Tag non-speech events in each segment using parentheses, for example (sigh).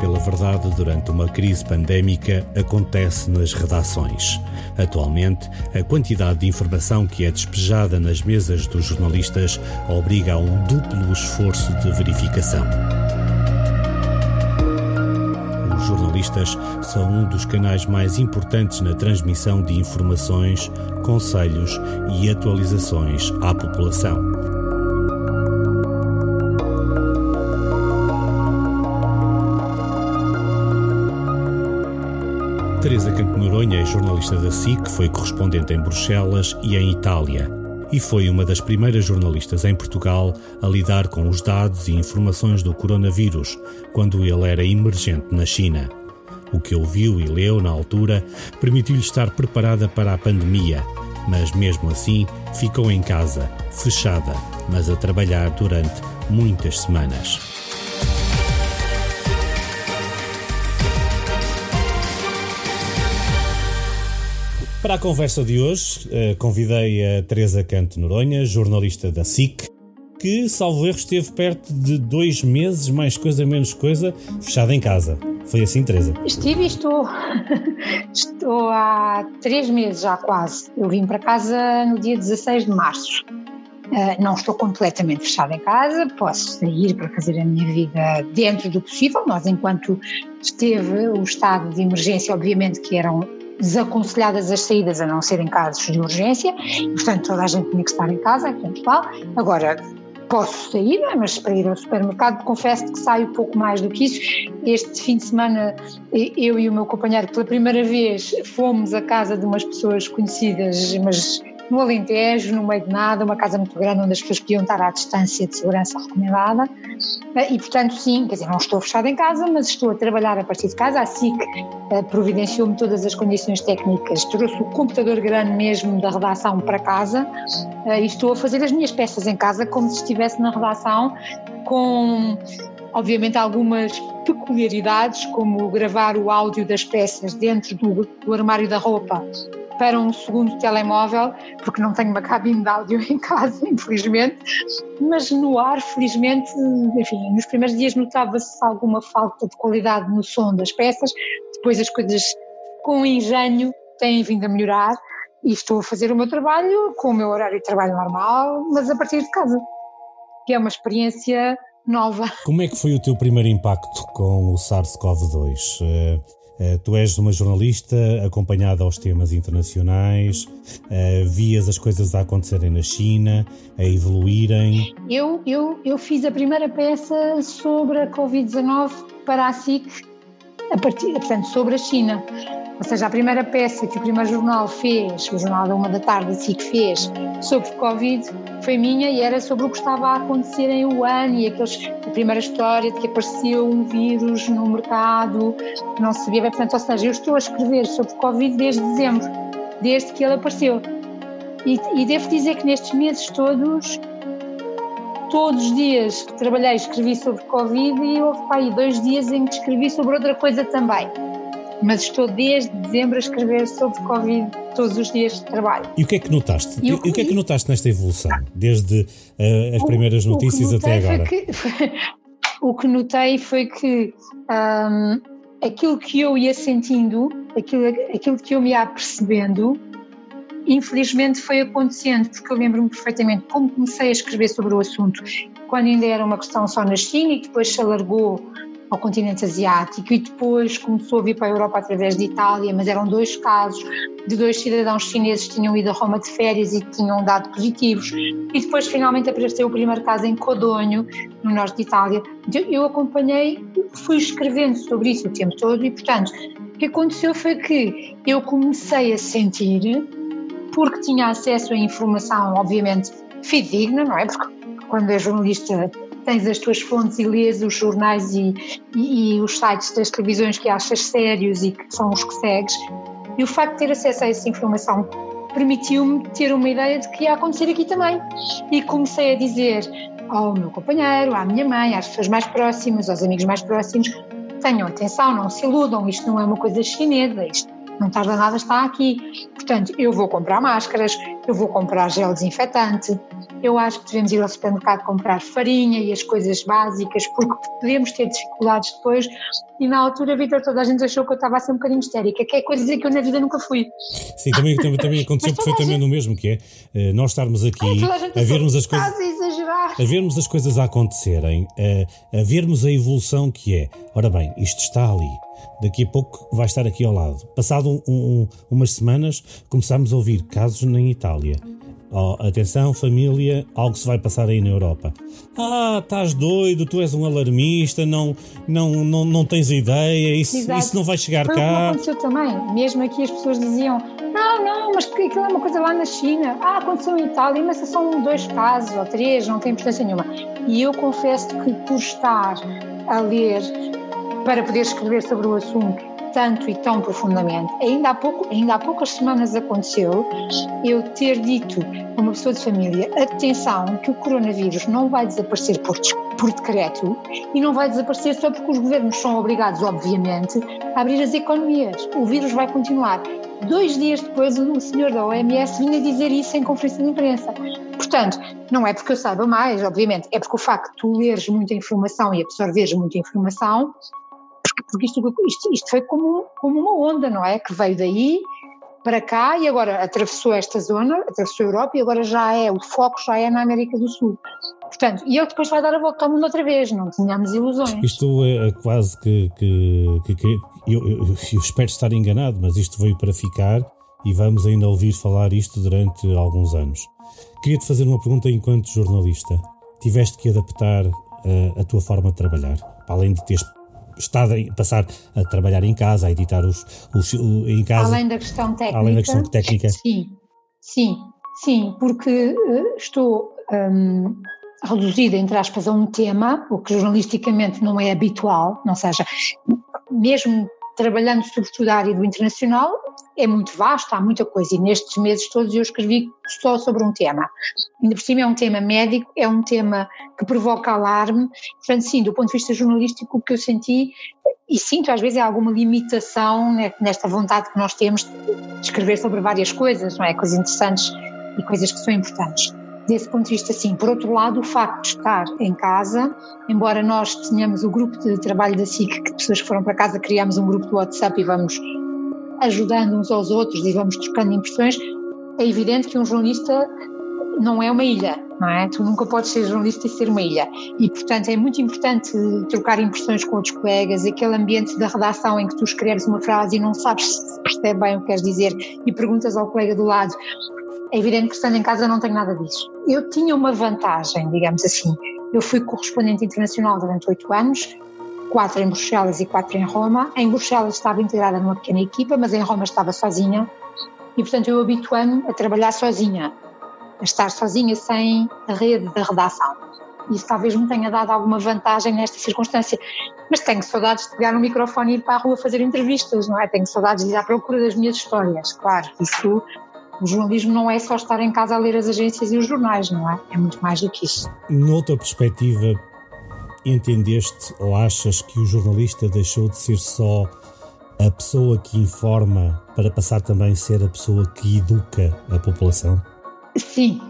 pela verdade durante uma crise pandémica acontece nas redações. Atualmente, a quantidade de informação que é despejada nas mesas dos jornalistas obriga a um duplo esforço de verificação. Os jornalistas são um dos canais mais importantes na transmissão de informações, conselhos e atualizações à população. Teresa Canto Noronha é jornalista da SIC, foi correspondente em Bruxelas e em Itália e foi uma das primeiras jornalistas em Portugal a lidar com os dados e informações do coronavírus quando ele era emergente na China. O que ouviu e leu na altura permitiu-lhe estar preparada para a pandemia, mas mesmo assim ficou em casa, fechada, mas a trabalhar durante muitas semanas. Para a conversa de hoje, eh, convidei a Teresa Canto Noronha, jornalista da SIC, que, salvo erro, esteve perto de dois meses, mais coisa, menos coisa, fechada em casa. Foi assim, Teresa? Estive e estou. (laughs) estou há três meses já quase. Eu vim para casa no dia 16 de março. Uh, não estou completamente fechada em casa, posso sair para fazer a minha vida dentro do possível. Nós, enquanto esteve o estado de emergência, obviamente que eram desaconselhadas as saídas a não serem casos de urgência, portanto toda a gente tinha que estar em casa, aqui em. Agora, posso sair, mas para ir ao supermercado confesso que saio pouco mais do que isso. Este fim de semana eu e o meu companheiro pela primeira vez fomos à casa de umas pessoas conhecidas, mas no Alentejo, no meio de nada, uma casa muito grande onde as pessoas podiam estar à distância de segurança recomendada. E, portanto, sim, quer dizer, não estou fechada em casa, mas estou a trabalhar a partir de casa. A SIC eh, providenciou-me todas as condições técnicas, trouxe o computador grande mesmo da redação para casa eh, e estou a fazer as minhas peças em casa como se estivesse na redação, com obviamente algumas peculiaridades, como gravar o áudio das peças dentro do, do armário da roupa para um segundo telemóvel, porque não tenho uma cabine de áudio (laughs) em casa, infelizmente, mas no ar, felizmente, enfim, nos primeiros dias notava-se alguma falta de qualidade no som das peças, depois as coisas com engenho têm vindo a melhorar e estou a fazer o meu trabalho com o meu horário de trabalho normal, mas a partir de casa, que é uma experiência nova. Como é que foi o teu primeiro impacto com o SARS-CoV-2? Eh, tu és uma jornalista acompanhada aos temas internacionais, uh, vias as coisas a acontecerem na China, a evoluírem. Eu, eu, eu fiz a primeira peça sobre a Covid-19 para a SIC, a partir, portanto, sobre a China. Ou seja, a primeira peça que o primeiro jornal fez, o jornal da uma da tarde, assim que fez, sobre Covid, foi minha e era sobre o que estava a acontecer em Wuhan e aqueles, a primeira história de que apareceu um vírus no mercado, que não se sabia bem. Portanto, ou seja, eu estou a escrever sobre Covid desde dezembro, desde que ele apareceu. E, e devo dizer que nestes meses todos todos os dias que trabalhei escrevi sobre Covid e houve pá, aí dois dias em que escrevi sobre outra coisa também mas estou desde dezembro a escrever sobre Covid todos os dias de trabalho. E o que é que notaste? E o, que, e o que é que notaste nesta evolução, desde uh, as primeiras o, notícias o até agora? Que, (laughs) o que notei foi que um, aquilo que eu ia sentindo, aquilo, aquilo que eu me ia percebendo, infelizmente foi acontecendo, porque eu lembro-me perfeitamente como comecei a escrever sobre o assunto, quando ainda era uma questão só na China e que depois se alargou ao continente asiático e depois começou a vir para a Europa através de Itália, mas eram dois casos de dois cidadãos chineses que tinham ido a Roma de férias e tinham dado positivos. E depois finalmente apareceu o primeiro caso em Codogno, no norte de Itália. Eu acompanhei, fui escrevendo sobre isso o tempo todo e, portanto, o que aconteceu foi que eu comecei a sentir, porque tinha acesso a informação, obviamente, fidedigna, não é? Porque quando é jornalista tens as tuas fontes e lês os jornais e, e, e, os sites das televisões que achas sérios e que são os que segues. E o facto de ter acesso a essa informação permitiu-me ter uma ideia de que ia acontecer aqui também. E comecei a dizer ao meu companheiro, à minha mãe, às pessoas mais próximas, aos amigos mais próximos: tenham atenção, não se iludam, isto não é uma coisa chinesa, isto não tarda nada, está aqui. Portanto, eu vou comprar máscaras, eu vou comprar gel desinfetante, eu acho que devemos ir ao supermercado comprar farinha e as coisas básicas, porque podemos ter dificuldades depois. E na altura, Vitor, toda a gente achou que eu estava a ser um bocadinho histérica, que é coisa que eu na vida nunca fui. Sim, também, também, também aconteceu (laughs) perfeitamente o mesmo, que é eh, nós estarmos aqui a vermos as coisas. A vermos as coisas a acontecerem, a, a vermos a evolução que é. Ora bem, isto está ali daqui a pouco vai estar aqui ao lado. Passado um, um, umas semanas, começámos a ouvir casos na Itália. Oh, atenção, família, algo se vai passar aí na Europa. Ah, estás doido, tu és um alarmista, não, não, não, não tens ideia, isso, isso não vai chegar Foi cá. aconteceu também. Mesmo aqui as pessoas diziam: não, não, mas aquilo é uma coisa lá na China. Ah, aconteceu em Itália, mas são dois casos ou três, não tem importância nenhuma. E eu confesso que por estar a ler para poder escrever sobre o assunto tanto e tão profundamente. Ainda há, pouco, ainda há poucas semanas aconteceu eu ter dito a uma pessoa de família: atenção, que o coronavírus não vai desaparecer por, por decreto e não vai desaparecer só porque os governos são obrigados, obviamente, a abrir as economias. O vírus vai continuar. Dois dias depois, o senhor da OMS vinha dizer isso em conferência de imprensa. Portanto, não é porque eu saiba mais, obviamente, é porque o facto de tu leres muita informação e absorveres muita informação porque isto, isto, isto foi como, como uma onda, não é? Que veio daí para cá e agora atravessou esta zona, atravessou a Europa e agora já é, o foco já é na América do Sul. Portanto, e ele depois vai dar a volta ao mundo outra vez, não tínhamos ilusões. Isto é, é quase que, que, que, que eu, eu, eu, espero estar enganado, mas isto veio para ficar e vamos ainda ouvir falar isto durante alguns anos. Queria-te fazer uma pergunta enquanto jornalista. Tiveste que adaptar uh, a tua forma de trabalhar, para além de teres estado a passar a trabalhar em casa, a editar os, os em casa. Além da questão técnica. Além da questão técnica. Sim, sim, sim, porque uh, estou um, reduzida, entre aspas, a um tema, o que jornalisticamente não é habitual, não seja, mesmo trabalhando sobretudo a área do internacional, é muito vasto, há muita coisa, e nestes meses todos eu escrevi só sobre um tema. Ainda por cima é um tema médico, é um tema que provoca alarme, portanto sim, do ponto de vista jornalístico o que eu senti, e sinto às vezes é alguma limitação nesta vontade que nós temos de escrever sobre várias coisas, não é? Coisas interessantes e coisas que são importantes desse ponto de vista, sim. Por outro lado, o facto de estar em casa, embora nós tenhamos o grupo de trabalho da SIC, que pessoas que foram para casa criámos um grupo do WhatsApp e vamos ajudando uns aos outros e vamos trocando impressões, é evidente que um jornalista não é uma ilha, não é? Tu nunca podes ser jornalista e ser uma ilha. E, portanto, é muito importante trocar impressões com outros colegas, aquele ambiente da redação em que tu escreves uma frase e não sabes se percebe bem o que queres dizer e perguntas ao colega do lado. É evidente que estando em casa não tenho nada disso. Eu tinha uma vantagem, digamos assim. Eu fui correspondente internacional durante oito anos, quatro em Bruxelas e quatro em Roma. Em Bruxelas estava integrada numa pequena equipa, mas em Roma estava sozinha. E, portanto, eu habituei-me a trabalhar sozinha, a estar sozinha sem a rede da redação. Isso talvez me tenha dado alguma vantagem nesta circunstância. Mas tenho saudades de pegar no microfone e ir para a rua fazer entrevistas, não é? Tenho saudades de ir à procura das minhas histórias, claro. Isso, o jornalismo não é só estar em casa a ler as agências e os jornais, não é? É muito mais do que isso. Noutra perspectiva, entendeste ou achas que o jornalista deixou de ser só a pessoa que informa para passar também a ser a pessoa que educa a população? Sim,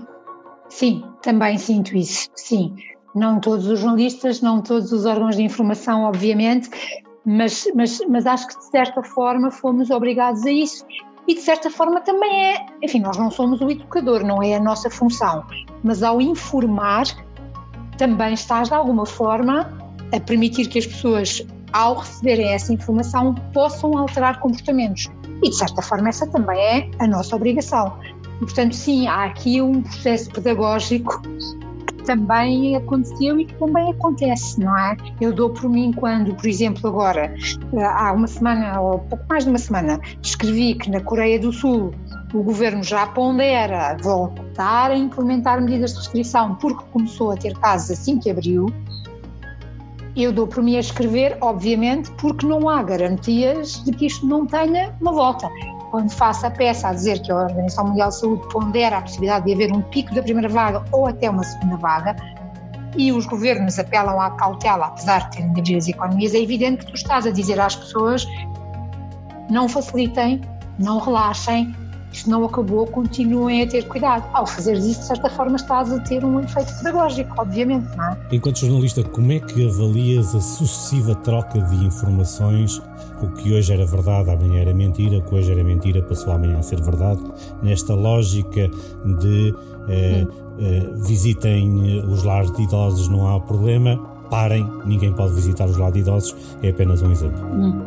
sim, também sinto isso, sim. Não todos os jornalistas, não todos os órgãos de informação, obviamente, mas, mas, mas acho que de certa forma fomos obrigados a isso. E de certa forma também é, enfim, nós não somos o educador, não é a nossa função, mas ao informar também estás de alguma forma a permitir que as pessoas, ao receberem essa informação, possam alterar comportamentos. E de certa forma, essa também é a nossa obrigação. Portanto, sim, há aqui um processo pedagógico também aconteceu e que também acontece, não é? Eu dou por mim quando, por exemplo, agora, há uma semana ou pouco mais de uma semana, escrevi que na Coreia do Sul o governo já pondera voltar a implementar medidas de restrição porque começou a ter casos assim que abriu. Eu dou por mim a escrever, obviamente, porque não há garantias de que isto não tenha uma volta. Quando faço a peça a dizer que a Organização Mundial de Saúde pondera a possibilidade de haver um pico da primeira vaga ou até uma segunda vaga, e os governos apelam à cautela, apesar de terem de abrir as economias, é evidente que tu estás a dizer às pessoas não facilitem, não relaxem, isto não acabou, continuem a ter cuidado. Ao fazer isso, de certa forma, estás a ter um efeito pedagógico, obviamente, não é? Enquanto jornalista, como é que avalias a sucessiva troca de informações? O que hoje era verdade, amanhã era mentira, o que hoje era mentira passou amanhã a ser verdade, nesta lógica de eh, eh, visitem os lares de idosos, não há problema, parem, ninguém pode visitar os lados idosos, é apenas um exemplo. Hum.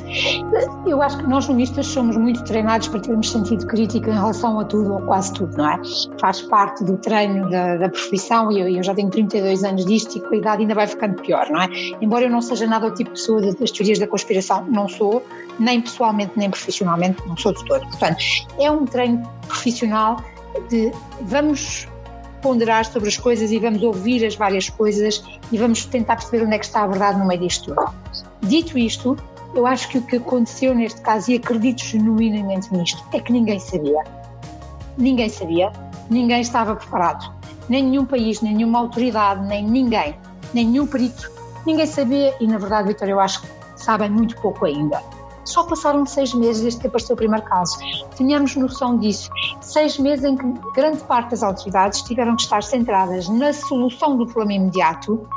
Eu acho que nós jornalistas somos muito treinados para termos sentido crítico em relação a tudo ou quase tudo, não é? Faz parte do treino da, da profissão e eu, eu, já tenho 32 anos disto e a idade ainda vai ficando pior, não é? Embora eu não seja nada o tipo de pessoa das teorias da conspiração, não sou, nem pessoalmente nem profissionalmente, não sou todo. Portanto, é um treino profissional de vamos ponderar sobre as coisas e vamos ouvir as várias coisas e vamos tentar perceber onde é que está a verdade no meio disto tudo. Dito isto, eu acho que o que aconteceu neste caso, e acredito genuinamente nisto, é que ninguém sabia. Ninguém sabia, ninguém estava preparado. Nem nenhum país, nem nenhuma autoridade, nem ninguém, nem nenhum perito, ninguém sabia e, na verdade, Vitor, eu acho que sabem muito pouco ainda. Só passaram seis meses desde que apareceu o primeiro caso. Tínhamos noção disso. Seis meses em que grande parte das autoridades tiveram que estar centradas na solução do problema imediato,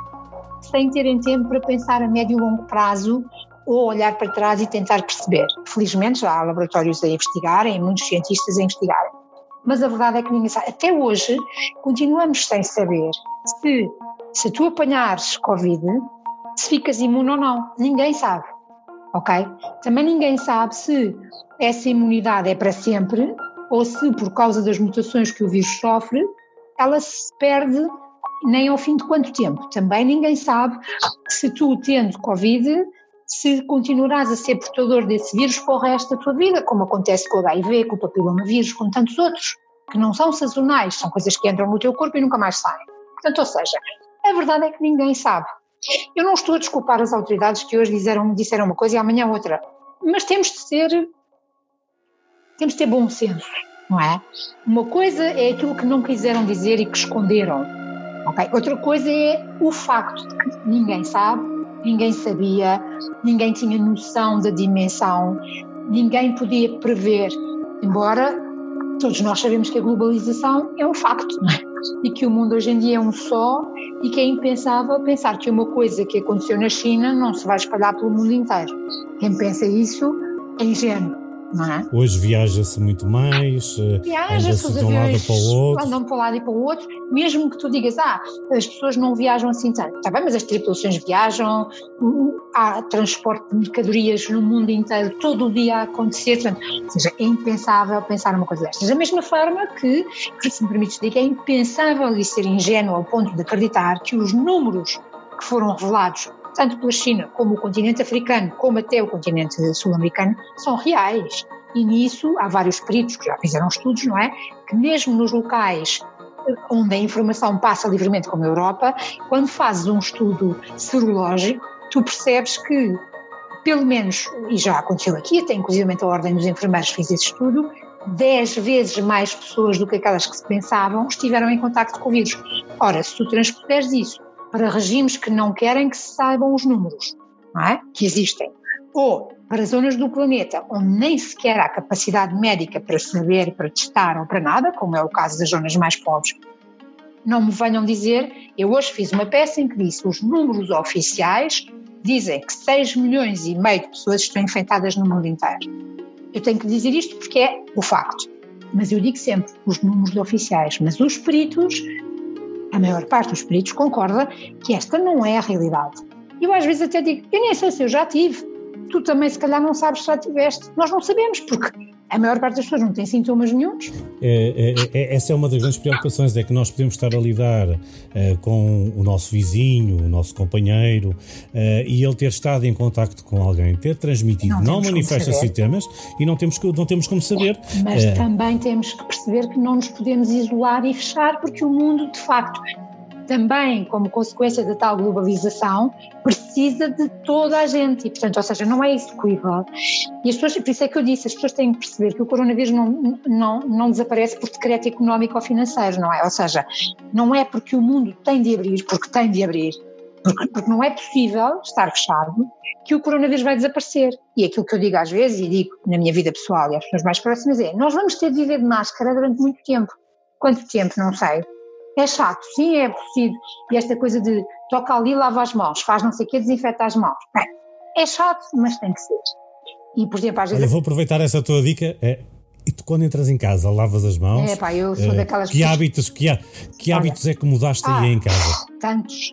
sem terem tempo para pensar a médio e longo prazo ou olhar para trás e tentar perceber. Felizmente já há laboratórios a investigarem, muitos cientistas a investigarem. Mas a verdade é que ninguém sabe. Até hoje continuamos sem saber se, se tu apanhares Covid, se ficas imune ou não. Ninguém sabe ok? Também ninguém sabe se essa imunidade é para sempre ou se, por causa das mutações que o vírus sofre, ela se perde nem ao fim de quanto tempo. Também ninguém sabe se tu, tendo Covid, se continuarás a ser portador desse vírus para o resto da tua vida, como acontece com o HIV, com o papilomavírus, com tantos outros, que não são sazonais, são coisas que entram no teu corpo e nunca mais saem. Portanto, ou seja, a verdade é que ninguém sabe. Eu não estou a desculpar as autoridades que hoje disseram, disseram uma coisa e amanhã outra, mas temos de ser, temos de ter bom senso, não é? Uma coisa é aquilo que não quiseram dizer e que esconderam, ok? Outra coisa é o facto de que ninguém sabe, ninguém sabia, ninguém tinha noção da dimensão, ninguém podia prever, embora todos nós sabemos que a globalização é um facto, não é? e que o mundo hoje em dia é um só e que é impensável pensar que uma coisa que aconteceu na China não se vai espalhar pelo mundo inteiro. Quem pensa isso é ingênuo. É? Hoje viaja-se muito mais, eh, viaja-se de um lado para o outro. Andam para um lado e para o outro, mesmo que tu digas, ah, as pessoas não viajam assim tanto. Está bem, mas as tripulações viajam, há transporte de mercadorias no mundo inteiro, todo o dia a acontecer. Portanto, ou seja, é impensável pensar numa coisa destas. Da mesma forma que, se me permites dizer, é impensável e ser ingênuo ao ponto de acreditar que os números que foram revelados tanto pela China como o continente africano, como até o continente sul-americano, são reais. E nisso há vários peritos que já fizeram estudos, não é? Que mesmo nos locais onde a informação passa livremente, como a Europa, quando fazes um estudo serológico, tu percebes que, pelo menos, e já aconteceu aqui, até inclusive a Ordem dos Enfermeiros fez esse estudo, 10 vezes mais pessoas do que aquelas que se pensavam estiveram em contato com o vírus. Ora, se tu transpuseres isso para regimes que não querem que se saibam os números, é? que existem, ou para zonas do planeta onde nem sequer há capacidade médica para saber, para testar ou para nada, como é o caso das zonas mais pobres. Não me venham dizer, eu hoje fiz uma peça em que disse os números oficiais dizem que 6 milhões e meio de pessoas estão infectadas no mundo inteiro. Eu tenho que dizer isto porque é o facto. Mas eu digo sempre os números oficiais, mas os peritos a maior parte dos peritos concorda que esta não é a realidade. Eu às vezes até digo, eu nem sei se eu já tive, tu também se calhar não sabes se já tiveste. Nós não sabemos, porque a maior parte das pessoas não tem sintomas nenhums. É, é, é, essa é uma das grandes preocupações, é que nós podemos estar a lidar uh, com o nosso vizinho, o nosso companheiro, uh, e ele ter estado em contacto com alguém, ter transmitido, não, não manifesta sintomas e não temos, não temos como saber. Mas uh, também temos que perceber que não nos podemos isolar e fechar, porque o mundo, de facto, também como consequência da tal globalização, precisa de toda a gente. E, portanto, ou seja, não é execuível. E as pessoas, por isso é que eu disse, as pessoas têm que perceber que o coronavírus não, não, não desaparece por decreto económico ou financeiro, não é? Ou seja, não é porque o mundo tem de abrir, porque tem de abrir, porque, porque não é possível estar fechado, que o coronavírus vai desaparecer. E aquilo que eu digo às vezes, e digo na minha vida pessoal e às pessoas mais próximas, é: nós vamos ter de viver de máscara durante muito tempo. Quanto tempo? Não sei. É chato, sim, é aborrecido. E esta coisa de toca ali, lava as mãos, faz não sei o quê, desinfeta as mãos. Bem, é chato, mas tem que ser. E, por exemplo, às vezes. Olha, vou aproveitar essa tua dica. É, e tu, quando entras em casa, lavas as mãos? É, pá, eu sou é, daquelas que hábitos Que, que Olha, hábitos é que mudaste ah, aí em casa? Tantos.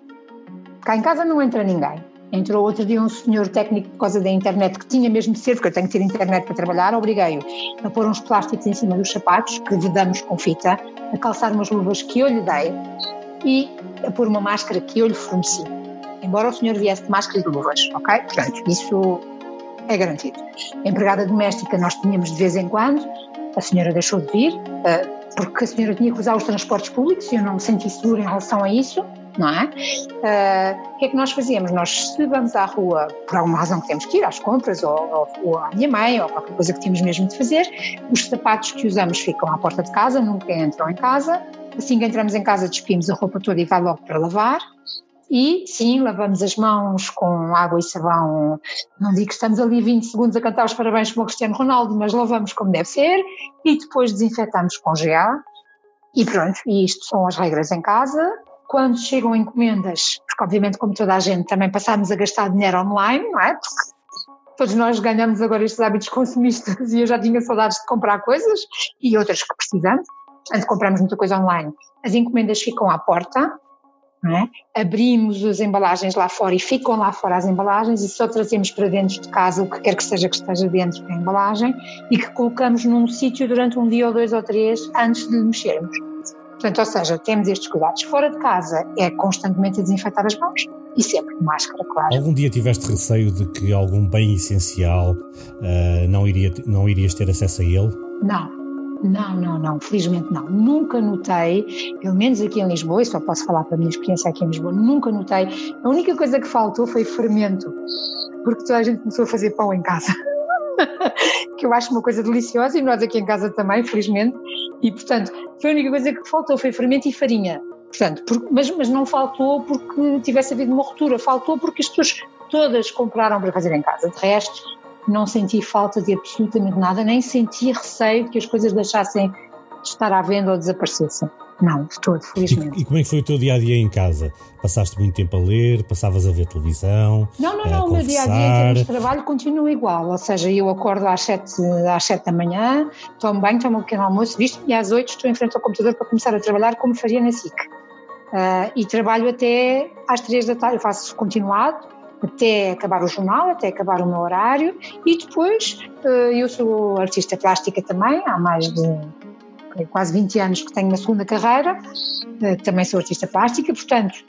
Cá em casa não entra ninguém. Entrou outro dia um senhor técnico por causa da internet que tinha mesmo de ser, porque eu tenho que ter internet para trabalhar, obriguei-o a pôr uns plásticos em cima dos sapatos, que vedamos com fita, a calçar umas luvas que eu lhe dei e a pôr uma máscara que eu lhe forneci. Embora o senhor viesse de máscara e de luvas, ok? Portanto, isso é garantido. A empregada doméstica nós tínhamos de vez em quando, a senhora deixou de vir, eh, porque a senhora tinha que usar os transportes públicos e eu não me senti segura em relação a isso não é? Uh, o que é que nós fazíamos? Nós, se vamos à rua por alguma razão que temos que ir, às compras, ou, ou, ou à minha mãe, ou qualquer coisa que temos mesmo de fazer, os sapatos que usamos ficam à porta de casa, nunca entram em casa. Assim que entramos em casa, despimos a roupa toda e vai logo para lavar. E sim, lavamos as mãos com água e sabão. Não digo que estamos ali 20 segundos a cantar os parabéns como o Cristiano Ronaldo, mas lavamos como deve ser e depois desinfetamos com GA. E pronto, e isto são as regras em casa quando chegam encomendas, porque obviamente como toda a gente também passámos a gastar dinheiro online, não é? Porque todos nós ganhamos agora estes hábitos consumistas e eu já tinha saudades de comprar coisas e outras que precisamos, portanto compramos muita coisa online. As encomendas ficam à porta, é? abrimos as embalagens lá fora e ficam lá fora as embalagens e só trazemos para dentro de casa o que quer que seja que esteja dentro da embalagem e que colocamos num sítio durante um dia ou dois ou três antes de mexermos. Portanto, ou seja, temos estes cuidados. Fora de casa é constantemente a desinfetar as mãos e sempre de máscara, claro. Algum dia tiveste receio de que algum bem essencial uh, não, iria, não irias ter acesso a ele? Não, não, não, não, felizmente não. Nunca notei, pelo menos aqui em Lisboa, e só posso falar para a minha experiência aqui em Lisboa, nunca notei. A única coisa que faltou foi fermento, porque toda a gente começou a fazer pão em casa. (laughs) que eu acho uma coisa deliciosa e nós aqui em casa também, felizmente. E, portanto, foi a única coisa que faltou, foi fermento e farinha. Portanto, por, mas, mas não faltou porque tivesse havido uma ruptura, faltou porque as pessoas todas compraram para fazer em casa. De resto, não senti falta de absolutamente nada, nem senti receio que as coisas deixassem de estar à venda ou desaparecessem. Não, de todo, felizmente. E, e, como é que foi o teu dia a dia em casa? Passaste muito tempo a ler? Passavas a ver televisão? Não, não, não. O meu dia a dia em termos de trabalho continua igual. Ou seja, eu acordo às 7, às 7 da manhã, tomo banho, tomo um pequeno almoço, visto e às 8 estou em frente ao computador para começar a trabalhar como faria na SIC. Uh, e trabalho até às 3 da tarde, eu faço continuado, até acabar o jornal, até acabar o meu horário e depois uh, eu sou artista plástica também, há mais de quase 20 anos que tenho uma segunda carreira, eh, também sou artista plástica, portanto,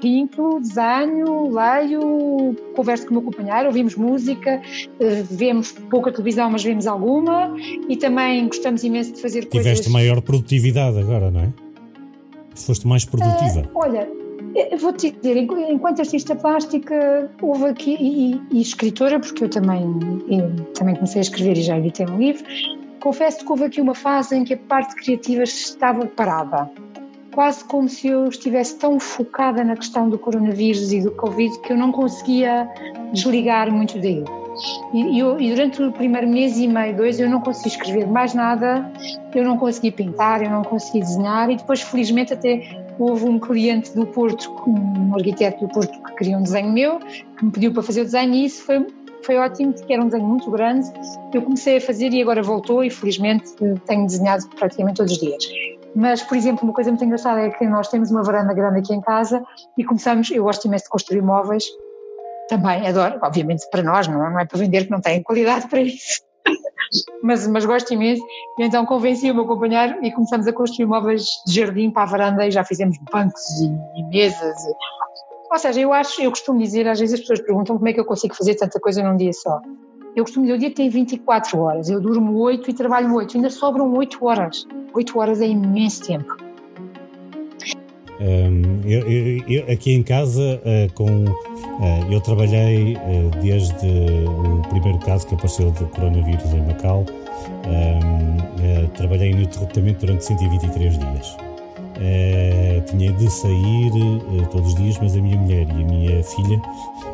pinto, desenho, leio, converso com o meu companheiro, ouvimos música, eh, vemos pouca televisão, mas vemos alguma e também gostamos imenso de fazer Tiveste coisas... Tiveste maior produtividade agora, não é? Foste mais produtiva. Uh, olha, vou-te dizer, enquanto artista plástica, houve aqui, e, e, escritora, porque eu também, eu também comecei a escrever e já editei um livro, confesso que houve aqui uma fase em que a parte criativa estava parada. Quase como se eu estivesse tão focada na questão do coronavírus e do Covid que eu não conseguia desligar muito daí. E, eu, e, durante o primeiro mês e meio, dois, eu não consegui escrever mais nada, eu não consegui pintar, eu não consegui desenhar e depois, felizmente, até houve um cliente do Porto, um arquiteto do Porto que queria um desenho meu, que me pediu para fazer o desenho e isso foi foi ótimo porque era um desenho muito grande. Eu comecei a fazer e agora voltou e felizmente tenho desenhado praticamente todos os dias. Mas, por exemplo, uma coisa muito engraçada é que nós temos uma varanda grande aqui em casa e começamos, eu gosto imenso de construir móveis, também adoro, obviamente para nós, não, é para vender que não tem qualidade para isso. (laughs) mas, mas gosto imenso. E então convenci o meu companheiro e começamos a construir móveis de jardim para a varanda e já fizemos bancos e mesas. Ou seja, eu acho, eu costumo dizer, às vezes as pessoas perguntam como é que eu consigo fazer tanta coisa num dia só. Eu costumo dizer, o dia tem 24 horas, eu durmo 8 e trabalho 8, ainda sobram 8 horas. 8 horas é imenso tempo. Um, eu, eu, eu, aqui em casa, uh, com, uh, eu trabalhei uh, desde o primeiro caso que apareceu do coronavírus em Macau, um, trabalhei ininterruptamente durante 123 dias. Uh, tinha de sair uh, todos os dias, mas a minha mulher e a minha filha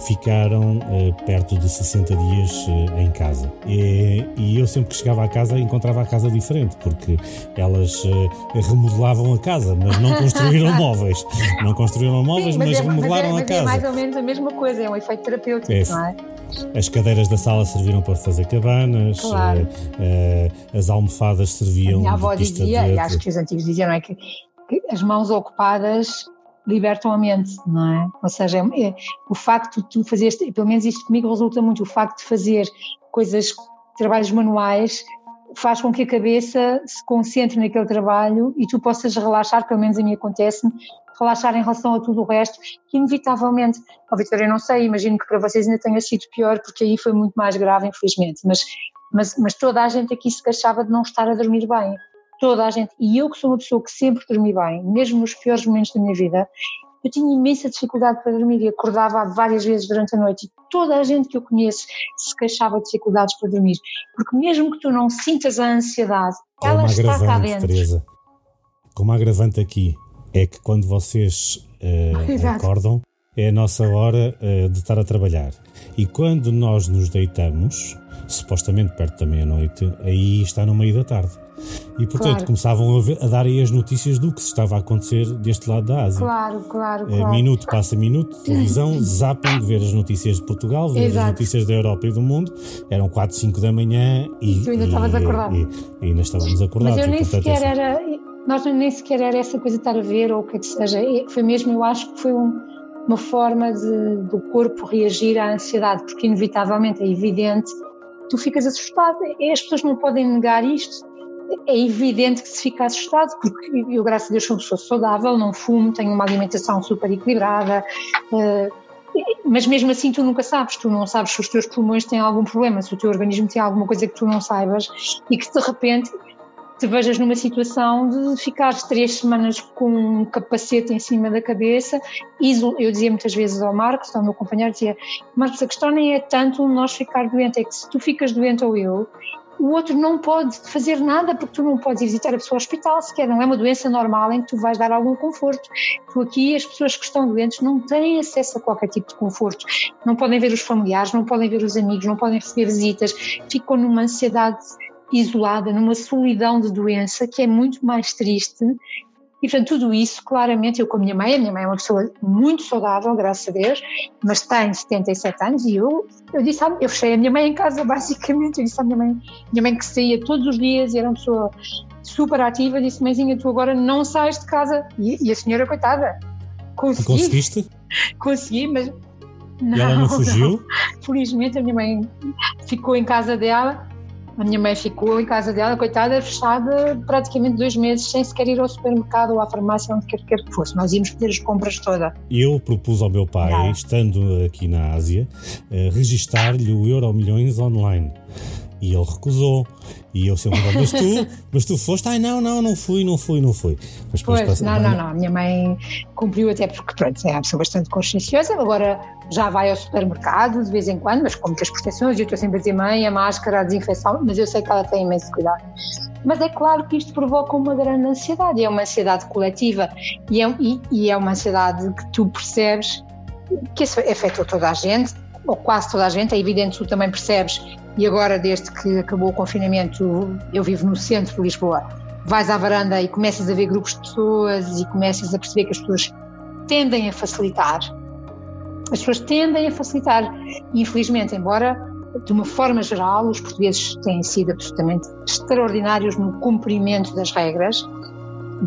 ficaram uh, perto de 60 dias em casa. E, e, eu sempre que chegava à casa encontrava a casa diferente, porque elas remodelavam a casa, mas não construíram (laughs) móveis. Não construíram móveis, Sim, mas, mas é, remodelaram mas é, a casa. é mais ou menos a mesma coisa, é um efeito terapêutico, é. não é? As cadeiras da sala serviram para fazer cabanas, claro. as almofadas serviam. A minha avó dizia, de... e acho que os antigos diziam, não é? Que as mãos ocupadas libertam a mente, não é? Ou seja, é, é, o facto de tu fazeres, pelo menos isto comigo resulta muito, o facto de fazer coisas, trabalhos manuais, faz com que a cabeça se concentre naquele trabalho e tu possas relaxar, pelo menos a mim acontece-me, relaxar em relação a tudo o resto, que inevitavelmente, ó oh, Vitória, não sei, imagino que para vocês ainda tenha sido pior, porque aí foi muito mais grave, infelizmente, mas, mas, mas toda a gente aqui se queixava de não estar a dormir bem toda a gente, e eu que sou uma pessoa que sempre dormi bem, mesmo nos piores momentos da minha vida, eu tinha imensa dificuldade para dormir e acordava várias vezes durante a noite e toda a gente que eu conheço se queixava de dificuldades para dormir, porque mesmo que tu não sintas a ansiedade, Como ela está cá dentro. Teresa, como agravante aqui é que quando vocês (laughs) uh, acordam é a nossa hora uh, de estar a trabalhar e quando nós nos deitamos, supostamente perto da meia-noite, aí está no meio da tarde. E, portanto, claro. começavam a, ver, a, dar aí as notícias do que se estava a acontecer deste lado da Ásia. Claro, claro, eh, claro. Minuto passa minuto, televisão, (laughs) zapping, ver as notícias de Portugal, ver Exato. as notícias da Europa e do mundo. Eram 4, 5 da manhã e. Tu ainda e, estavas acordado. E, e, ainda estávamos acordados. Mas eu nem portanto, sequer essa... era. Nós nem sequer era essa coisa de estar a ver ou o que é que seja. Foi mesmo, eu acho que foi um, uma forma de, do corpo reagir à ansiedade, porque inevitavelmente é evidente tu ficas assustado. As pessoas não podem negar isto é evidente que se fica assustado, porque eu, graças a Deus, sou uma pessoa saudável, não fumo, tenho uma alimentação super equilibrada, uh, mas mesmo assim tu nunca sabes, tu não sabes se os teus pulmões têm algum problema, se o teu organismo tem alguma coisa que tu não saibas e que de repente te vejas numa situação de ficares três semanas com um capacete em cima da cabeça. Eu dizia muitas vezes ao Marcos, ao meu companheiro, dizia, Marcos, a questão nem é tanto nós ficar doente, é que se tu ficas doente ou eu, o outro não pode fazer nada porque tu não podes visitar a pessoa ao hospital sequer, não é uma doença normal em que tu vais dar algum conforto. Tu aqui, as pessoas que estão doentes não têm acesso a qualquer tipo de conforto, não podem ver os familiares, não podem ver os amigos, não podem receber visitas, ficam numa ansiedade isolada, numa solidão de doença que é muito mais triste e, portanto, tudo isso, claramente, eu com a minha mãe, a minha mãe é uma pessoa muito saudável, graças a Deus, mas tem 77 anos e eu, eu disse, eu fechei a minha mãe em casa, (laughs) basicamente, eu disse à minha mãe, minha mãe que saía todos os dias e era uma pessoa super ativa, disse, mãezinha, tu agora não sais de casa. E, e a senhora, coitada, consegui. Conseguiste? Consegui, mas... Não, e ela não fugiu? Não. Felizmente a minha mãe ficou em casa dela a minha mãe ficou em casa dela, coitada, fechada praticamente dois meses, sem sequer ir ao supermercado ou à farmácia, onde quer, quer que fosse. Nós íamos fazer as compras toda. Eu propus ao meu pai, Não. estando aqui na Ásia, uh, registar-lhe o Euro Milhões online. E ele recusou. E eu sempre falava, mas tu, mas tu foste? Ai, não, não, não fui, não fui, não fui. Mas pois, passa, não, não, não, a minha mãe cumpriu até porque, pronto, é uma pessoa bastante conscienciosa, agora já vai ao supermercado de vez em quando, mas com muitas proteções, eu estou sempre a dizer, mãe, a máscara, a desinfecção, mas eu sei que ela tem imenso cuidado. Mas é claro que isto provoca uma grande ansiedade, é uma ansiedade coletiva e é, e, e é uma ansiedade que tu percebes que isso afetou toda a gente, ou quase toda a gente, é evidente que tu também percebes e agora, desde que acabou o confinamento, eu vivo no centro de Lisboa. Vais à varanda e começas a ver grupos de pessoas e começas a perceber que as pessoas tendem a facilitar. As pessoas tendem a facilitar. Infelizmente, embora de uma forma geral, os portugueses têm sido absolutamente extraordinários no cumprimento das regras,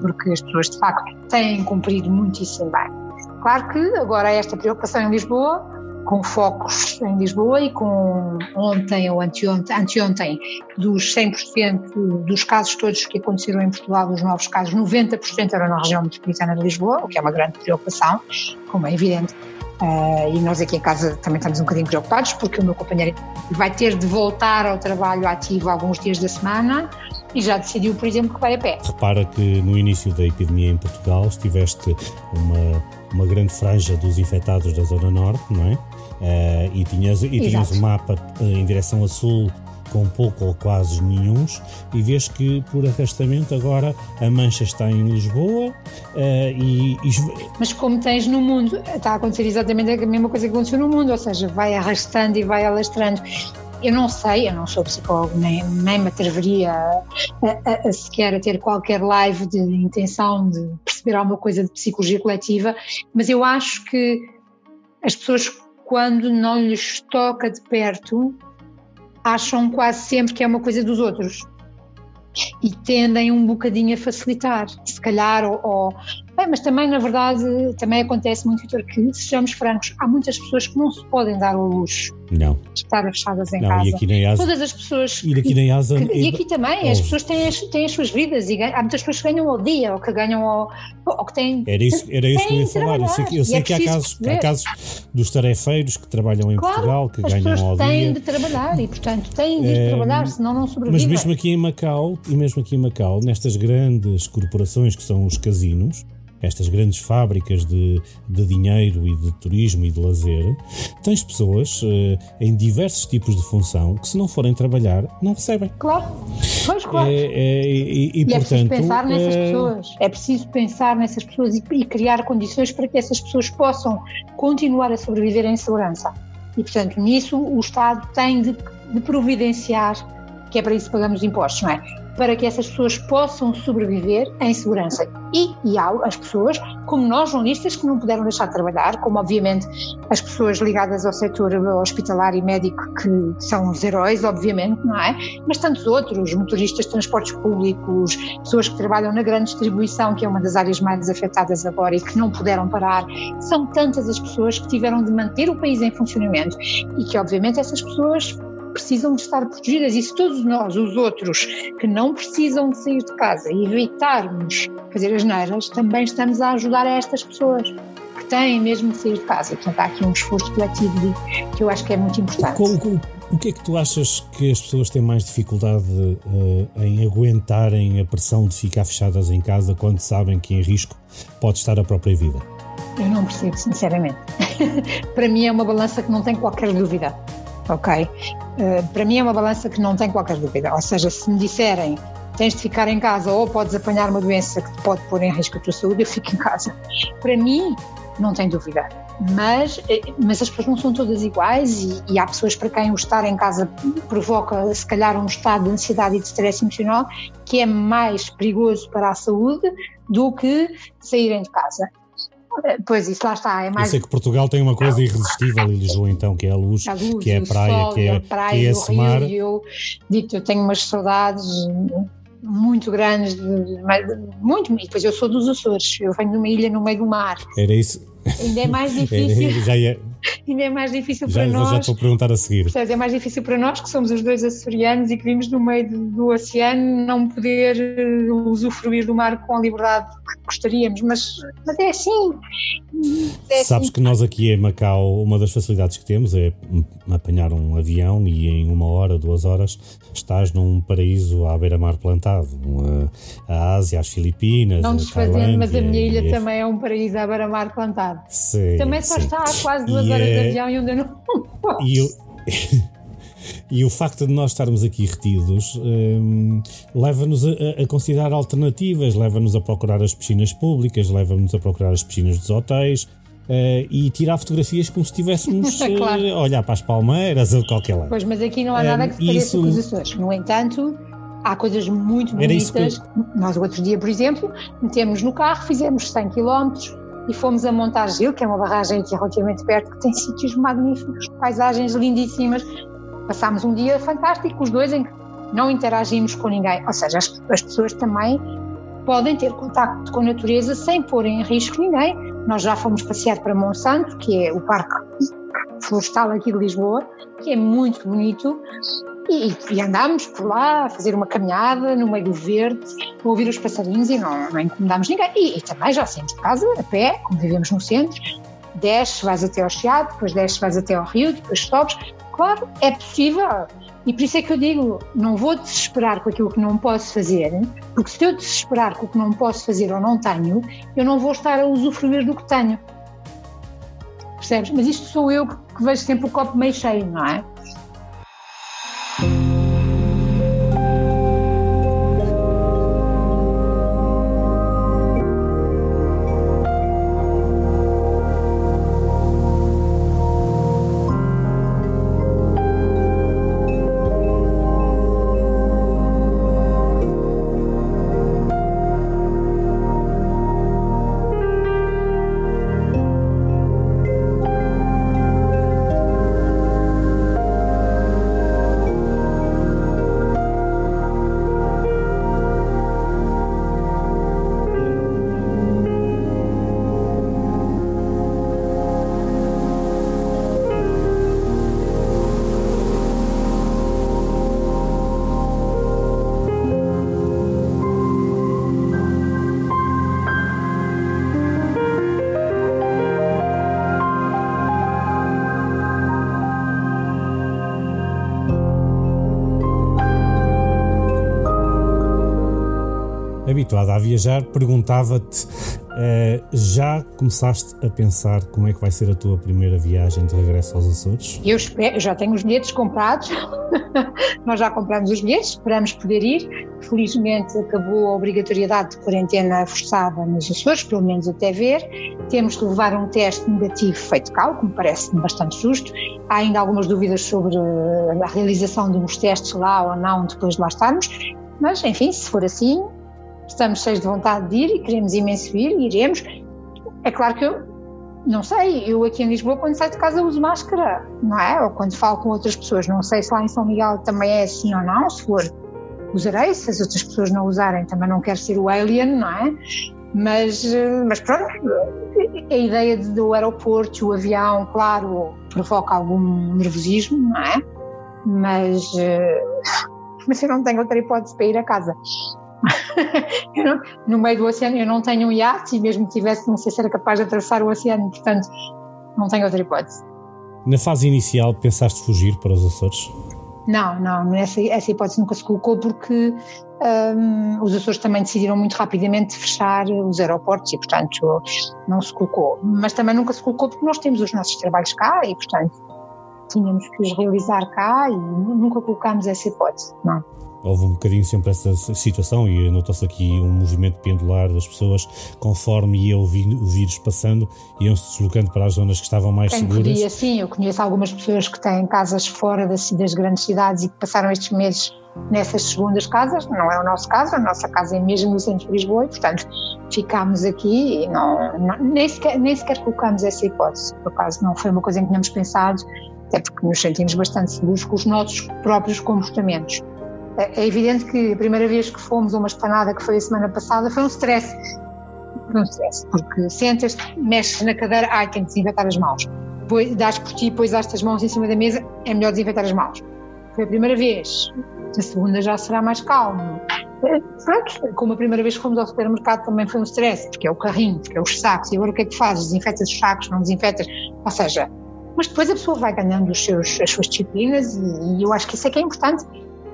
porque as pessoas de facto têm cumprido muitíssimo bem. Claro que agora há esta preocupação em Lisboa, com focos em Lisboa e com ontem ou anteontem, anteontem dos 100% dos casos todos que aconteceram em Portugal, dos novos casos, 90% eram na região metropolitana de Lisboa, o que é uma grande preocupação, como é evidente. Uh, e nós aqui em casa também estamos um bocadinho preocupados porque o meu companheiro vai ter de voltar ao trabalho ativo alguns dias da semana e já decidiu, por exemplo, que vai a pé. Repara que no início da epidemia em Portugal estiveste uma, uma grande franja dos infectados da Zona Norte, não é? Uh, e tinhas, e tinhas o um mapa uh, em direção a sul com pouco ou quase nenhums, e vês que por arrastamento agora a mancha está em Lisboa uh, e, e, Mas como tens no mundo, está a acontecer exatamente a mesma coisa que aconteceu no mundo, ou seja, vai arrastando e vai alastrando. Eu não sei, eu não sou psicólogo, nem, nem me atreveria a, a, a, sequer a ter qualquer live de intenção de perceber alguma coisa de psicologia coletiva, mas eu acho que as pessoas, quando não lhes toca de perto, acham quase sempre que é uma coisa dos outros. E tendem um bocadinho a facilitar, se calhar, ou, ou Bem, mas também, na verdade, também acontece muito, Vitor, que, sejamos francos, há muitas pessoas que não se podem dar o luxo não. estar fechadas em não, casa. E aqui na Todas as pessoas. E aqui na Asa, que, e aqui também, as pessoas têm as, têm as suas vidas e há muitas pessoas que ganham ao dia ou que ganham ao. ou que têm. Era isso, era isso que eu ia falar. Eu sei, eu sei é que há casos, há casos dos tarefeiros que trabalham em claro, Portugal que ganham ao dia. Têm de trabalhar e, portanto, têm de é, trabalhar, senão não sobrevivem. Mas mesmo aqui em Macau, e mesmo aqui em Macau, nestas grandes corporações que são os casinos, estas grandes fábricas de, de dinheiro e de turismo e de lazer, tens pessoas uh, em diversos tipos de função que, se não forem trabalhar, não recebem. Claro, pois claro. É, é, e, e, e portanto, é preciso pensar nessas é... pessoas. É preciso pensar nessas pessoas e, e criar condições para que essas pessoas possam continuar a sobreviver em segurança. E, portanto, nisso o Estado tem de, de providenciar, que é para isso que pagamos impostos, não é? Para que essas pessoas possam sobreviver em segurança. E, e há as pessoas, como nós jornalistas, que não puderam deixar de trabalhar, como obviamente as pessoas ligadas ao setor hospitalar e médico, que são os heróis, obviamente, não é? Mas tantos outros, motoristas de transportes públicos, pessoas que trabalham na grande distribuição, que é uma das áreas mais afetadas agora e que não puderam parar. São tantas as pessoas que tiveram de manter o país em funcionamento e que, obviamente, essas pessoas precisam de estar protegidas. E se todos nós, os outros, que não precisam de sair de casa e evitarmos fazer as neiras, também estamos a ajudar a estas pessoas que têm mesmo de sair de casa. Portanto, há aqui um esforço coletivo que eu acho que é muito importante. O, o que é que tu achas que as pessoas têm mais dificuldade uh, em aguentarem a pressão de ficar fechadas em casa quando sabem que em risco pode estar a própria vida? Eu não percebo, sinceramente. (laughs) Para mim é uma balança que não tem qualquer dúvida ok? Uh, para mim é uma balança que não tem qualquer dúvida. Ou seja, se me disserem tens de ficar em casa ou podes apanhar uma doença que te pode pôr em risco a tua saúde, eu fico em casa. Para mim, não tem dúvida. Mas, eh, mas as pessoas não são todas iguais e, e, há pessoas para quem o estar em casa provoca, se calhar, um estado de ansiedade e de stress emocional que é mais perigoso para a saúde do que saírem de casa. Pois isso lá está. É mais... Eu sei que Portugal tem uma coisa irresistível e Lisboa então, que é a luz, a luz que é a praia, sol, que é, a praia, que é esse Rio, mar. Eu digo eu tenho umas saudades muito grandes, muito, e depois eu sou dos Açores, eu venho de uma ilha no meio do mar. Era isso. Ainda é mais (laughs) difícil. Era, já ia, ainda (laughs) é mais difícil já, para nós. Já estou a perguntar a seguir. Portanto, é mais difícil para nós, que somos os dois açorianos e que vimos no meio do, do oceano, não poder uh, usufruir do mar com a liberdade que gostaríamos, mas, mas é assim. É Sabes assim. que nós aqui em Macau, uma das facilidades que temos é apanhar um avião e em uma hora, duas horas, estás num paraíso à beira-mar plantado. A Ásia, as Filipinas, Não desfazendo, mas a minha ilha e... também é um paraíso à beira-mar plantado. Sim, também só sim. está a quase duas e horas é... de avião e ainda não posso. E eu... (laughs) (laughs) E o facto de nós estarmos aqui retidos um, leva-nos a, a, considerar alternativas, leva-nos a procurar as piscinas públicas, leva-nos a procurar as piscinas dos hotéis. Uh, e tirar fotografias como se estivéssemos (laughs) claro. uh, a olhar para as palmeiras ou qualquer lado. Pois, mas aqui não há nada que se pareça isso... com os Açores. No entanto, há coisas muito bonitas. Que... Nós, o outro dia, por exemplo, metemos no carro, fizemos 100 km e fomos a Montar Gil, que é uma barragem aqui relativamente perto, que tem sítios magníficos, paisagens lindíssimas, passámos um dia fantástico, os dois, em que não interagimos com ninguém. Ou seja, as, as pessoas também podem ter contacto com a natureza sem pôr em risco ninguém. Nós já fomos passear para Monsanto, que é o parque florestal aqui de Lisboa, que é muito bonito, e, e andámos por lá a fazer uma caminhada no meio do verde, a ouvir os passarinhos e não, não incomodámos ninguém. E, e também já saímos de casa a pé, como vivemos no centro, desces, vais até ao Chiado, depois desces, vais até ao Rio, depois sobes. Claro, é possível. E por isso é que eu digo, não vou desesperar com aquilo que não posso fazer, porque se eu desesperar com o que não posso fazer ou não tenho, eu não vou estar a usufruir do que tenho. Percebes? Mas isto sou eu que vejo sempre o copo meio cheio, não é? Habituada a viajar, perguntava-te: uh, já começaste a pensar como é que vai ser a tua primeira viagem de regresso aos Açores? Eu espero, já tenho os bilhetes comprados, (laughs) nós já compramos os bilhetes, esperamos poder ir. Felizmente acabou a obrigatoriedade de quarentena forçada nos Açores, pelo menos até ver. Temos de levar um teste negativo feito cá, que me parece bastante justo. Há ainda algumas dúvidas sobre a realização de uns testes lá ou não depois de lá estarmos, mas enfim, se for assim, estamos cheios de vontade de ir e queremos imenso ir e iremos. É claro que eu não sei, eu aqui em Lisboa quando saio de casa uso máscara, não é? Ou quando falo com outras pessoas, não sei se lá em São Miguel também é assim ou não, se for usarei, se as outras pessoas não usarem também não quero ser o alien, não é? Mas, mas pronto, a ideia do aeroporto, o avião, claro, provoca algum nervosismo, não é? Mas, (laughs) mas eu não tenho outra hipótese para ir a casa. (laughs) não, no meio do oceano eu não tenho um iate e mesmo que tivesse não sei se era capaz de atravessar o oceano, portanto não tenho outra hipótese. Na fase inicial pensaste fugir para os Açores? Não, não, essa, essa hipótese nunca se colocou porque um, os Açores também decidiram muito rapidamente fechar os aeroportos e, portanto, não se colocou. Mas também nunca se colocou porque nós temos os nossos trabalhos cá e, portanto, tínhamos que os realizar cá e nunca colocámos essa hipótese, não houve um bocadinho sempre essa situação e notou-se aqui um movimento pendular das pessoas conforme ia o vírus passando, iam-se deslocando para as zonas que estavam mais Quem seguras. Podia, sim, eu conheço algumas pessoas que têm casas fora das, das grandes cidades e que passaram estes meses nessas segundas casas, não é o nosso caso, a nossa casa é mesmo no centro de Lisboa e, portanto, ficámos aqui e não, não, nem, sequer, nem sequer colocamos essa hipótese, por acaso não foi uma coisa em que tínhamos pensado, até porque nos sentimos bastante seguros com os nossos próprios comportamentos. É, é evidente que a primeira vez que fomos a uma esplanada, que foi a semana passada, foi um stress. Foi um stress, porque sentas, mexes na cadeira, ai, tenho que desinfetar as mãos. Depois dás por ti, depois dás as mãos em cima da mesa, é melhor desinfetar as mãos. Foi a primeira vez. A segunda já será mais calmo. É, pronto, como a primeira vez que fomos ao supermercado também foi um stress, porque é o carrinho, porque é os sacos, e agora o que é que fazes? Desinfetas os sacos, não desinfetas? Ou seja, mas depois a pessoa vai ganhando os seus, as suas disciplinas e, e eu acho que isso é que é importante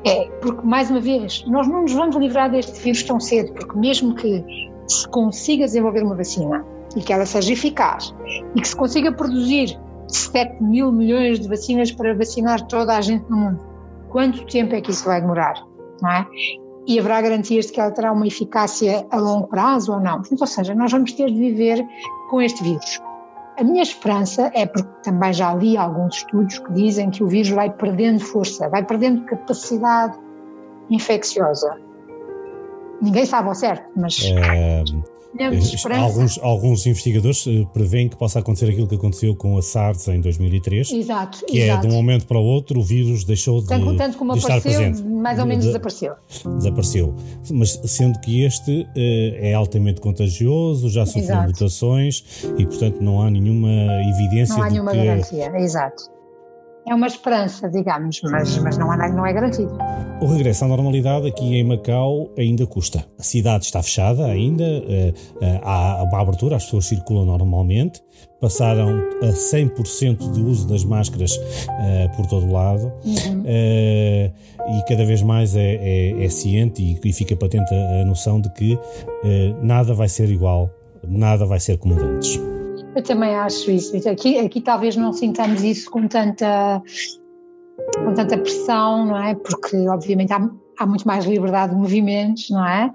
é, porque, mais uma vez, nós não nos vamos livrar deste vírus tão cedo, porque mesmo que se consiga desenvolver uma vacina e que ela seja eficaz e que se consiga produzir 7 mil milhões de vacinas para vacinar toda a gente no mundo, quanto tempo é que isso vai demorar? Não é? E haverá garantias de que ela terá uma eficácia a longo prazo ou não? Ou seja, nós vamos ter de viver com este vírus. A minha esperança é porque também já li alguns estudos que dizem que o vírus vai perdendo força, vai perdendo capacidade infecciosa. Ninguém sabe ao certo, mas. É, Alguns, alguns investigadores eh, preveem que possa acontecer aquilo que aconteceu com a SARS em 2003. Exato. Que exato. é de um momento para o outro o vírus deixou de, tanto, tanto como de apareceu, estar presente. mais ou menos de, desapareceu. Desapareceu. Mas sendo que este uh, é altamente contagioso, já sofreu exato. mutações e, portanto, não há nenhuma evidência Não há nenhuma que... garantia, exato é uma esperança, digamos, mas, mas não, é, não é garantido. O regresso à normalidade aqui em Macau ainda custa. A cidade está fechada ainda, eh, eh, há uma abertura, as pessoas circulam normalmente, passaram a 100% de uso das máscaras uh, por todo o lado uhum. uh, e cada vez mais é, é, é ciente e, e, fica patente a, a noção de que uh, nada vai ser igual, nada vai ser como antes. Eu também acho isso. Aqui, aqui talvez não sintamos isso com tanta, com tanta pressão, não é? Porque, obviamente, há, há muito mais liberdade de movimentos, não é?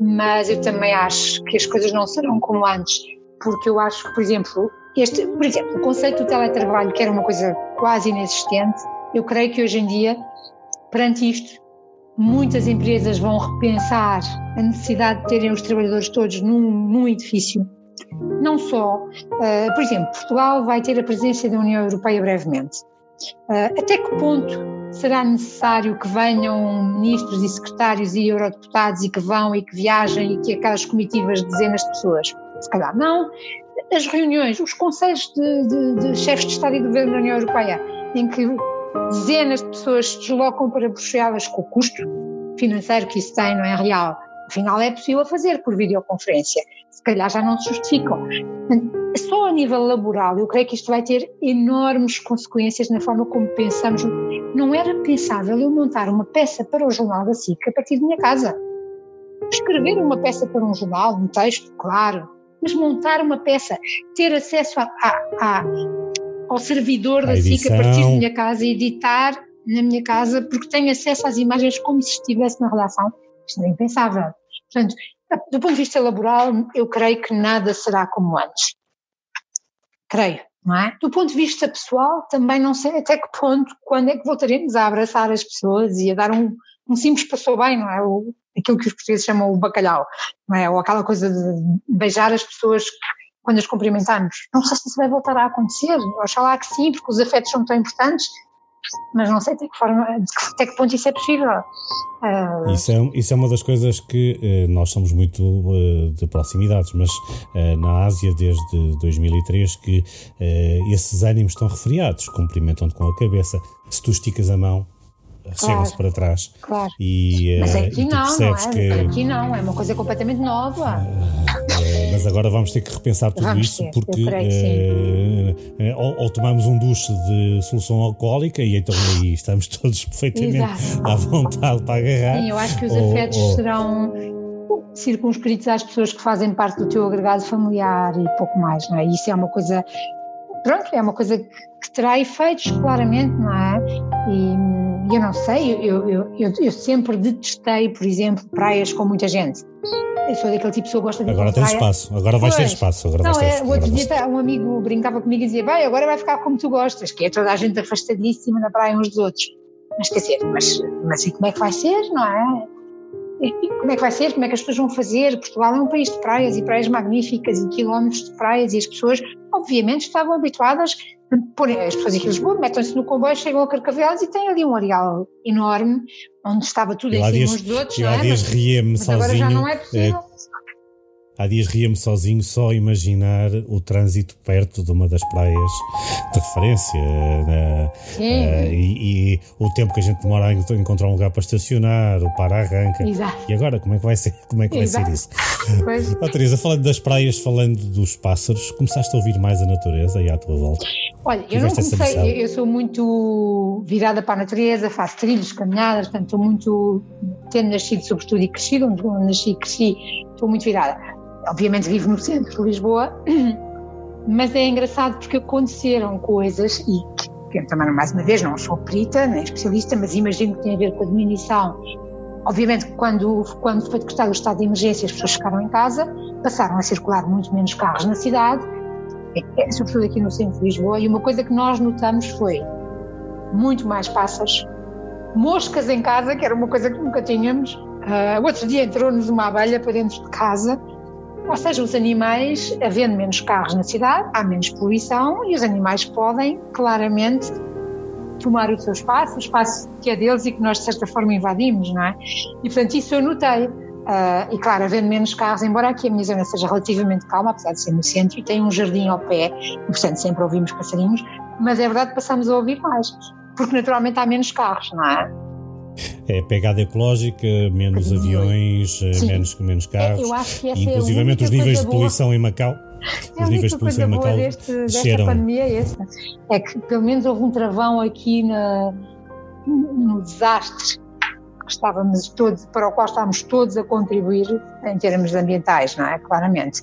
Mas eu também acho que as coisas não serão como antes, porque eu acho que, por exemplo, este, por exemplo, o conceito do teletrabalho, que era uma coisa quase inexistente, eu creio que hoje em dia, perante isto, muitas empresas vão repensar a necessidade de terem os trabalhadores todos num, num edifício não só, uh, por exemplo, Portugal vai ter a presença da União Europeia brevemente. Uh, até que ponto será necessário que venham ministros e secretários e eurodeputados e que vão e que viajem e que aquelas comitivas de dezenas de pessoas? Se calhar não. As reuniões, os conselhos de, de, de chefes de Estado e de Governo da União Europeia, em que dezenas de pessoas se deslocam para Bruxelas com o custo financeiro que isso tem, não é real, Afinal, é possível fazer por videoconferência. Calhar já não se justificam. Só a nível laboral, eu creio que isto vai ter enormes consequências na forma como pensamos. Não era pensável eu montar uma peça para o Jornal da SIC a partir da minha casa. Escrever uma peça para um jornal, um texto, claro, mas montar uma peça, ter acesso a, a, a, ao servidor da SIC a partir da minha casa editar na minha casa, porque tenho acesso às imagens como se estivesse na redação isto é impensável. Portanto, do ponto de vista laboral, eu creio que nada será como antes. Creio, não é? Do ponto de vista pessoal, também não sei até que ponto, quando é que voltaremos a abraçar as pessoas e a dar um, um simples passou bem, não é? O, aquilo que os portugueses chamam o bacalhau, não é? Ou aquela coisa de beijar as pessoas quando as cumprimentamos. Não sei se isso vai voltar a acontecer, oxalá que sim, porque os afetos são tão importantes, mas não sei até que, forma, até que ponto isso é possível. Uh... Isso, é, isso é uma das coisas que uh, nós somos muito uh, de proximidades, mas na Ásia desde 2003 que esses ânimos estão refriados, cumprimentam-te com a cabeça. Se tu esticas a mão, claro, chega-se para trás. Claro. E, mas aqui não, não é? Que... Aqui não, é uma coisa completamente nova. mas agora vamos ter que repensar tudo vamos isso ter, porque uh, ou, ou, tomamos um duche de solução alcoólica e então aí estamos (laughs) todos perfeitamente Exato. à vontade para agarrar. Sim, eu acho que os ou, afetos ou... serão circunscritos às pessoas que fazem parte do teu agregado familiar e pouco mais, não é? Isso é uma coisa, pronto, é uma coisa que terá efeitos claramente, não é? E eu não sei, eu, eu, eu, eu sempre detestei, por exemplo, praias com muita gente. Eu sou daquele tipo de pessoa que gosta de Agora tem espaço, agora vais ter espaço. Agora não, vais ter, é, o outro dia tá, um amigo brincava comigo e dizia: Bem, agora vai ficar como tu gostas, que é toda a gente afastadíssima na praia uns dos outros. Mas quer dizer, mas, mas e como é que vai ser, não é? E como é que vai ser? Como é que as pessoas vão fazer? Portugal é um país de praias e praias magníficas e quilómetros de praias e as pessoas, obviamente, estavam habituadas porém as pessoas aqui em Lisboa metem-se no comboio, chegam a Carcavelos e têm ali um areal enorme onde estava tudo em cima uns dos outros. Eu há dias mas, ria-me sozinho. Agora já não é possível. É, Há dias ria-me sozinho só imaginar o trânsito perto de uma das praias de referência né? uh, e, e, o tempo que a gente demora a encontrar um lugar para estacionar, o para-arranca. E agora, como é que vai ser, como é que vai ser isso? Pois. Oh, Teresa, falando das praias, falando dos pássaros, começaste a ouvir mais a natureza aí à tua volta? Olha, eu não comecei, eu sou muito virada para a natureza, faço trilhos, caminhadas, portanto estou muito, tendo nascido sobretudo e crescido, onde nasci e cresci, estou muito virada obviamente vivo no centro de Lisboa, (clears throat) mas é engraçado porque aconteceram coisas e que também mais uma vez não sou perita nem especialista, mas imagino que tem a ver com a diminuição. Obviamente quando, quando foi decretado o estado de emergência as pessoas ficaram em casa, passaram a circular muito menos carros na cidade, é, sobretudo aqui no centro de Lisboa, e uma coisa que nós notamos foi muito mais pássaros, moscas em casa, que era uma coisa que nunca tínhamos. Uh, outro dia entrou-nos uma abelha para dentro de casa Ou seja, os animais, havendo menos carros na cidade, há menos poluição e os animais podem claramente tomar o seu espaço, o espaço que é deles e que nós de certa forma invadimos, não é? E portanto isso eu notei. Uh, e claro, havendo menos carros, embora aqui a minha zona seja relativamente calma, apesar de ser no centro, e tem um jardim ao pé, e portanto sempre ouvimos passarinhos, mas é verdade que passamos a ouvir mais, porque naturalmente há menos carros, não é? É pegada ecológica, menos aviões, eh, Sim. menos, menos carros, eu acho que essa inclusivamente é os níveis de poluição boa. em Macau. É os níveis de poluição em Macau (laughs) deste, desta pandemia é essa. É que pelo menos houve um travão aqui na, no desastre que estávamos todos, para o qual estávamos todos a contribuir em termos ambientais, não é? Claramente.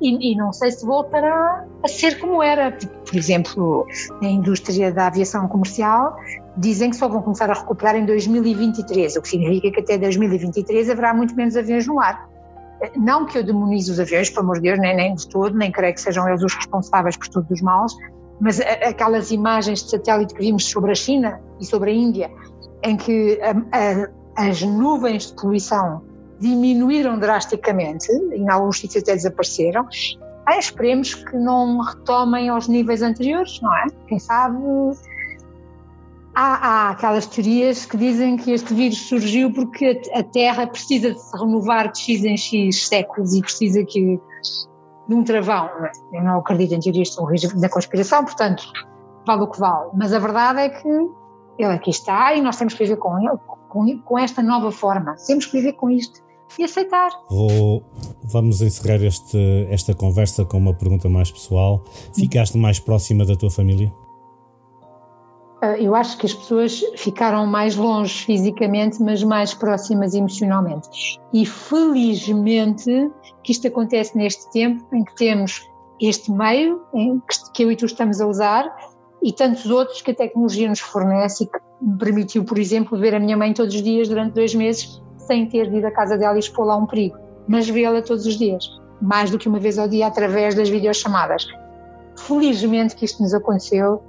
E, e, não sei se voltará a ser como era. Por exemplo, na indústria da aviação comercial, dizem que só vão começar a recuperar em 2023, o que significa que até 2023 haverá muito menos aviões no ar. Não que eu demonize os aviões, pelo amor de Deus, nem, nem de todo, nem creio que sejam eles os responsáveis por todos os males, mas aquelas imagens de satélite que vimos sobre a China e sobre a Índia, em que a, a, as nuvens de poluição diminuíram drasticamente, em alguns sítios até desapareceram, ah, esperemos que não retomem aos níveis anteriores, não é? Quem sabe. Há, há, aquelas teorias que dizem que este vírus surgiu porque a Terra precisa de se renovar de X em X séculos e precisa que, de um travão. Eu não acredito em teorias da conspiração, portanto, vale o que vale. Mas a verdade é que ele aqui está e nós temos que viver com ele, com, com esta nova forma. Temos que viver com isto e aceitar. Vou, vamos encerrar este, esta conversa com uma pergunta mais pessoal. Ficaste mais próxima da tua família? Ah, eu acho que as pessoas ficaram mais longe fisicamente, mas mais próximas emocionalmente. E felizmente que isto acontece neste tempo em que temos este meio que eu e tu estamos a usar e tantos outros que a tecnologia nos fornece e que permitiu, por exemplo, ver a minha mãe todos os dias durante dois meses sem ter ir à casa dela e expor lá um perigo, mas vê-la todos os dias, mais do que uma vez ao dia através das videochamadas. Felizmente que isto nos aconteceu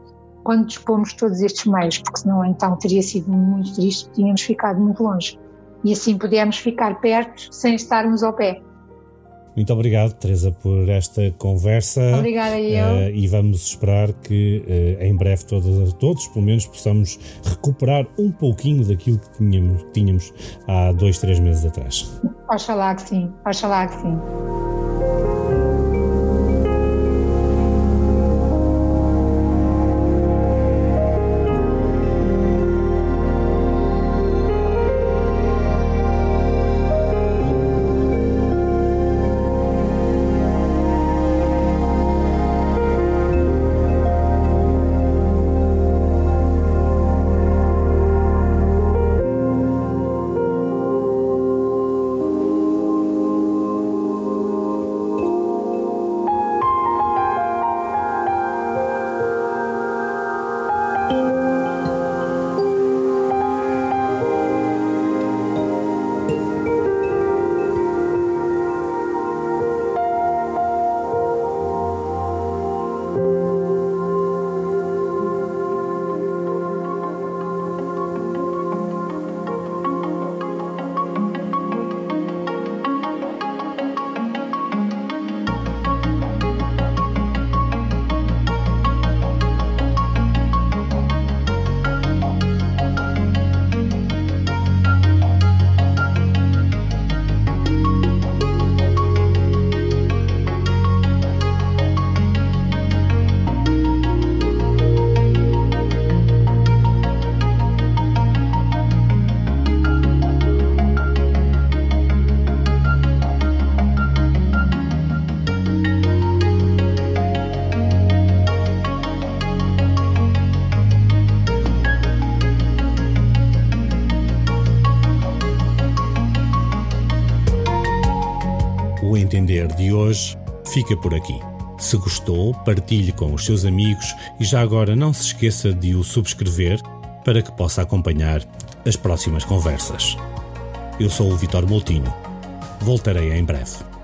quando dispomos todos estes meios, porque senão então teria sido muito triste, tínhamos ficado muito longe. E assim pudemos ficar perto sem estarmos ao pé. Muito obrigado, Teresa, por esta conversa. Obrigada eu. Uh, e vamos esperar que uh, em breve todos, todos, pelo menos, possamos recuperar um pouquinho daquilo que tínhamos, tínhamos há dois, três meses atrás. Oxalá que sim, oxalá que sim. Fica por aqui. Se gostou, partilhe com os seus amigos e já agora não se esqueça de o subscrever para que possa acompanhar as próximas conversas. Eu sou o Vitor Moutinho. Voltarei em breve.